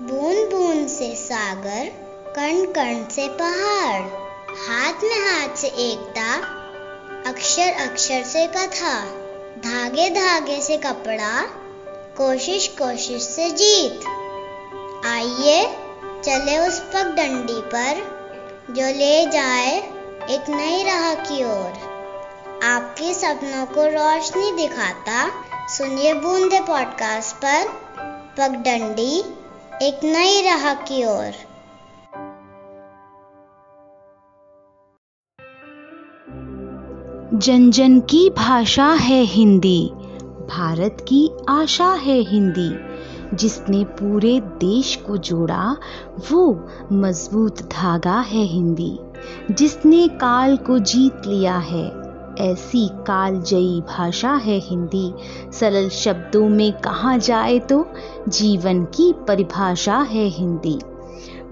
बूंद बूंद से सागर कण कण से पहाड़, हाथ में हाथ से एकता अक्षर अक्षर से कथा धागे धागे से कपड़ा कोशिश कोशिश से जीत। आइए चले उस पगडंडी पर, जो ले जाए एक नई राह की ओर। आपके सपनों को रोशनी दिखाता, सुनिए बूंदे पॉडकास्ट पर, पगडंडी एक नई राह की ओर। जन जन की भाषा है हिंदी, भारत की आशा है हिंदी। जिसने पूरे देश को जोड़ा, वो मज़बूत धागा है हिंदी। जिसने काल को जीत लिया है ऐसी कालजयी भाषा है हिंदी। सरल शब्दों में कहा जाए तो जीवन की परिभाषा है हिंदी।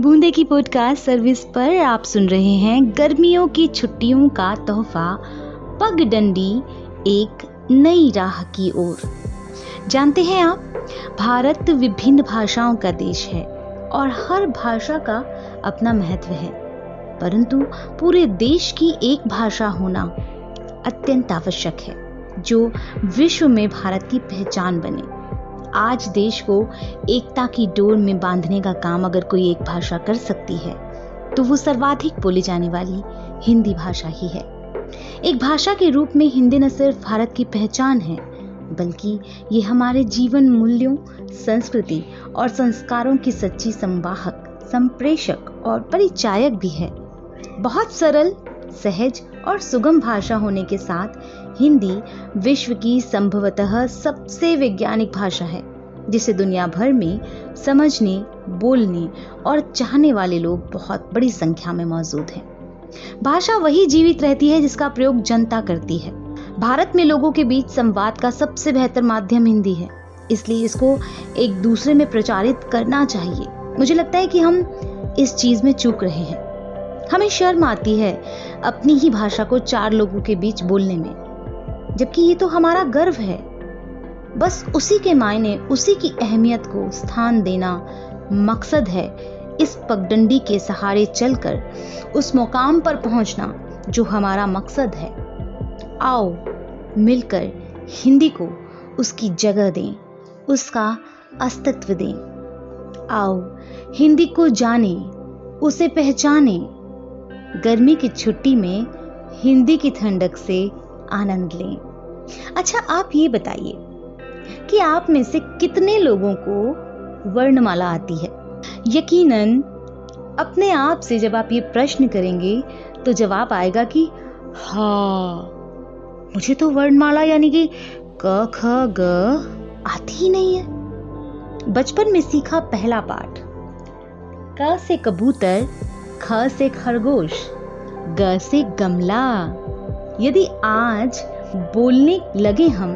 बूंदे की पॉडकास्ट सर्विस पर आप सुन रहे हैं गर्मियों की छुट्टियों का तोहफा पगडंडी एक नई राह की ओर। जानते हैं आप, भारत विभिन्न भाषाओं का देश है और हर भाषा का अपना महत्व है। परंतु पूरे देश की एक भाषा होना अत्यंत आवश्यक है, जो विश्व में भारत की पहचान बने। आज देश को एकता की डोर में बांधने का काम अगर कोई एक भाषा कर सकती है तो वो सर्वाधिक बोली जाने वाली हिंदी भाषा ही है। एक भाषा के रूप में हिंदी न सिर्फ़ भारत की पहचान है, बल्कि ये हमारे जीवन मूल्यों, संस्कृति और संस्कारों की सच्ची संवाहक, संप्रेषक और परिचायक भी है। बहुत सरल, सहज और सुगम भाषा होने के साथ हिंदी विश्व की संभवतः सबसे वैज्ञानिक भाषा है, जिसे दुनिया भर में समझने, बोलने और चाहने वाले लोग बहुत बड़ी संख्या में मौजूद हैं। भाषा वही जीवित रहती है जिसका प्रयोग जनता करती है। भारत में लोगों के बीच संवाद का सबसे बेहतर माध्यम हिंदी है, इसलिए इसको एक दूसरे में प्रचारित करना चाहिए। मुझे लगता है कि हम इस चीज़ में चूक रहे हैं। हमें शर्म आती है अपनी ही भाषा को चार लोगों के बीच बोलने में। जबकि ये तो हमारा गर्व है। बस उसी के मायने, उसी की अहमियत को स्थान देना मकसद है इस पगडंडी के सहारे चलकर, उस मुकाम पर पहुँचना जो हमारा मकसद है। आओ मिलकर हिंदी को उसकी जगह दें, उसका अस्तित्व दें। आओ हिंदी को जाने, उसे पहचाने। गर्मी की छुट्टी में हिंदी की ठंडक से आनंद लें। अच्छा आप ये बताइए कि आप में से कितने लोगों को वर्णमाला आती है? यकीनन, अपने आप से जब आप ये प्रश्न करेंगे तो जवाब आएगा कि हाँ मुझे तो वर्णमाला यानी कि क, ख, ग आती ही नहीं है। बचपन में सीखा पहला पाठ, क से कबूतर ख से खरगोश, ग से गमला। यदि आज बोलने लगे हम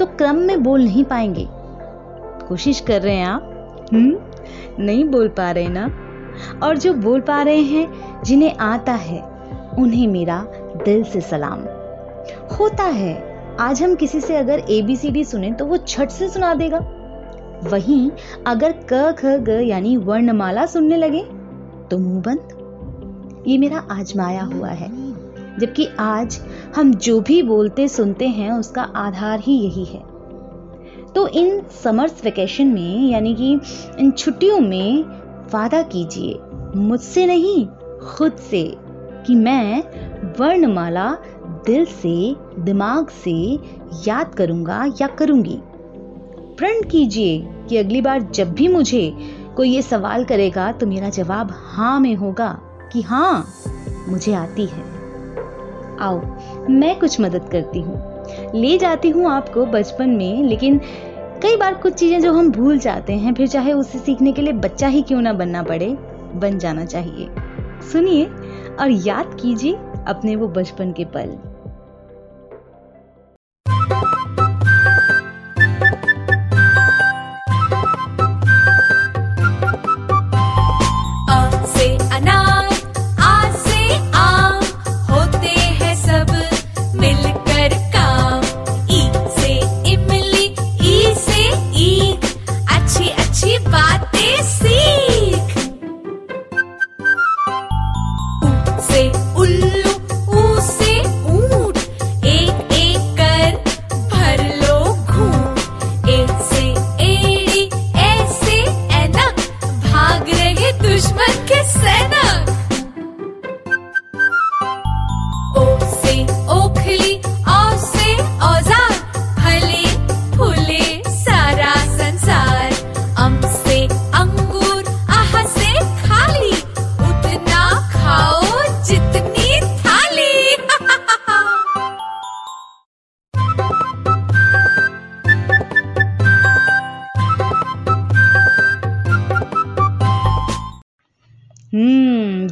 तो क्रम में बोल नहीं पाएँगे। कोशिश कर रहे हैं आप? हम्म? नहीं बोल पा रहे ना? और जो बोल पा रहे हैं, जिन्हें आता है, उन्हें मेरा दिल से सलाम। होता है, आज हम किसी से अगर ए बी सी डी सुने तो वो छठ से सुना देगा। वहीं अगर क, ख, ग यानी वर्णमाला सुनने लगे तो मुँह बंद। ये मेरा आजमाया हुआ है, जबकि आज हम जो भी बोलते सुनते हैं उसका आधार ही यही है। तो इन समर्स वेकेशन में, यानी कि इन छुट्टियों में, वादा कीजिए, मुझसे नहीं, खुद से, कि मैं वर्णमाला दिल से, दिमाग से याद करूँगा या करूँगी। प्रण कीजिए कि अगली बार जब भी मुझे कोई ये सवाल करेगा तो मेरा जवाब हाँ में होगा कि हाँ मुझे आती है। आओ, मैं कुछ मदद करती हूँ। ले जाती हूँ आपको बचपन में, लेकिन कई बार कुछ चीज़ें जो हम भूल जाते हैं, फिर चाहे उसे सीखने के लिए बच्चा ही क्यों ना बनना पड़े, बन जाना चाहिए। सुनिए और याद कीजिए अपने वो बचपन के पल।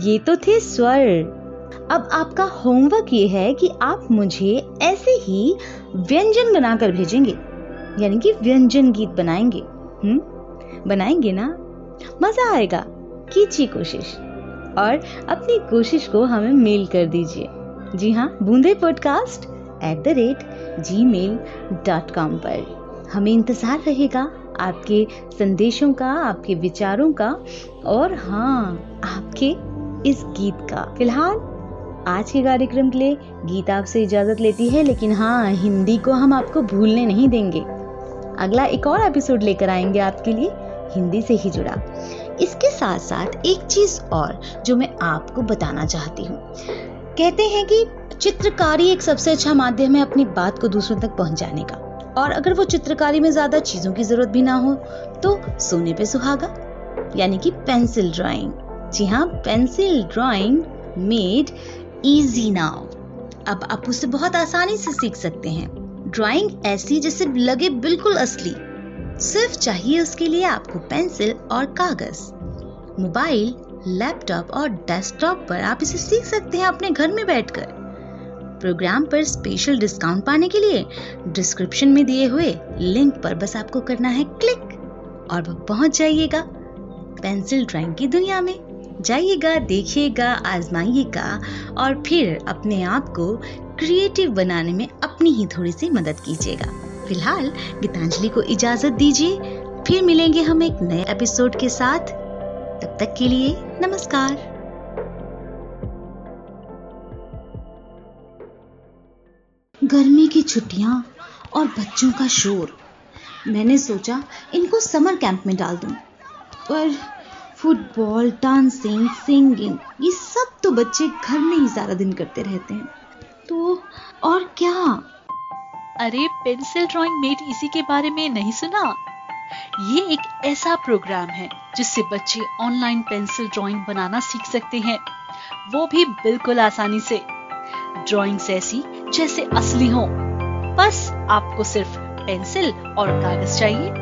ये तो थे स्वर। अब आपका होमवर्क ये है कि आप मुझे ऐसे ही व्यंजन बनाकर भेजेंगे, यानी कि व्यंजन गीत बनाएँगे हम्म? बनाएँगे ना? मज़ा आएगा। कीजिए कोशिश। और अपनी कोशिश को हमें मेल कर दीजिए। जी हाँ Boonde podcast at the rate gmail dot com पर। हमें इंतज़ार रहेगा आपके संदेशों का, आपके विचारों का, और हाँ आपके इस गीत का। फ़िलहाल, आज के कार्यक्रम के लिए गीत आपसे इजाज़त लेती है, लेकिन हाँ हिंदी को हम आपको भूलने नहीं देंगे। अगला एक और एपिसोड लेकर आएँगे आपके लिए, हिंदी से ही जुड़ा। इसके साथ साथ एक चीज़ और, जो मैं आपको बताना चाहती हूँ। कहते हैं कि चित्रकारी एक सबसे अच्छा माध्यम है अपनी बात को दूसरों तक पहुँचाने का। और अगर वो चित्रकारी में ज़्यादा चीज़ों की ज़रूरत भी ना हो तो सोने पे सुहागा, यानी कि पेंसिल ड्राइंग। जी हाँ pencil drawing made easy now अब आप उसे बहुत आसानी से सीख सकते हैं। ड्राइंग ऐसी जैसे लगे बिल्कुल असली। सिर्फ़ चाहिए उसके लिए आपको पेंसिल और कागज़। मोबाइल लैपटॉप और डेस्कटॉप पर आप इसे सीख सकते हैं अपने घर में बैठकर। प्रोग्राम पर स्पेशल डिस्काउंट पाने के लिए डिस्क्रिप्शन में दिए हुए लिंक पर बस आपको करना है क्लिक और पहुँच जाइएगा। पेंसिल ड्राइंग की दुनिया में। जाइएगा, देखिएगा, आजमाइएगा और फिर अपने आप को क्रिएटिव बनाने में अपनी ही थोड़ी सी मदद कीजिएगा। फ़िलहाल गीतांजलि को इजाज़त दीजिए। फिर मिलेंगे हम एक नए एपिसोड के साथ। तब तक के लिए नमस्कार। गर्मी की छुट्टियाँ और बच्चों का शोर। मैंने सोचा इनको समर कैंप में डाल दूँ, पर फुटबॉल, डांसिंग, सिंगिंग, ये सब तो बच्चे घर में ही सारा दिन करते रहते हैं। तो और क्या? अरे, पेंसिल ड्राइंग मेड इसी के बारे में नहीं सुना? ये एक ऐसा प्रोग्राम है जिससे बच्चे ऑनलाइन पेंसिल ड्राइंग बनाना सीख सकते हैं। वो भी बिल्कुल आसानी से। ड्राइंग्स ऐसी जैसे असली हो। बस आपको सिर्फ़ पेंसिल और कागज़ चाहिए।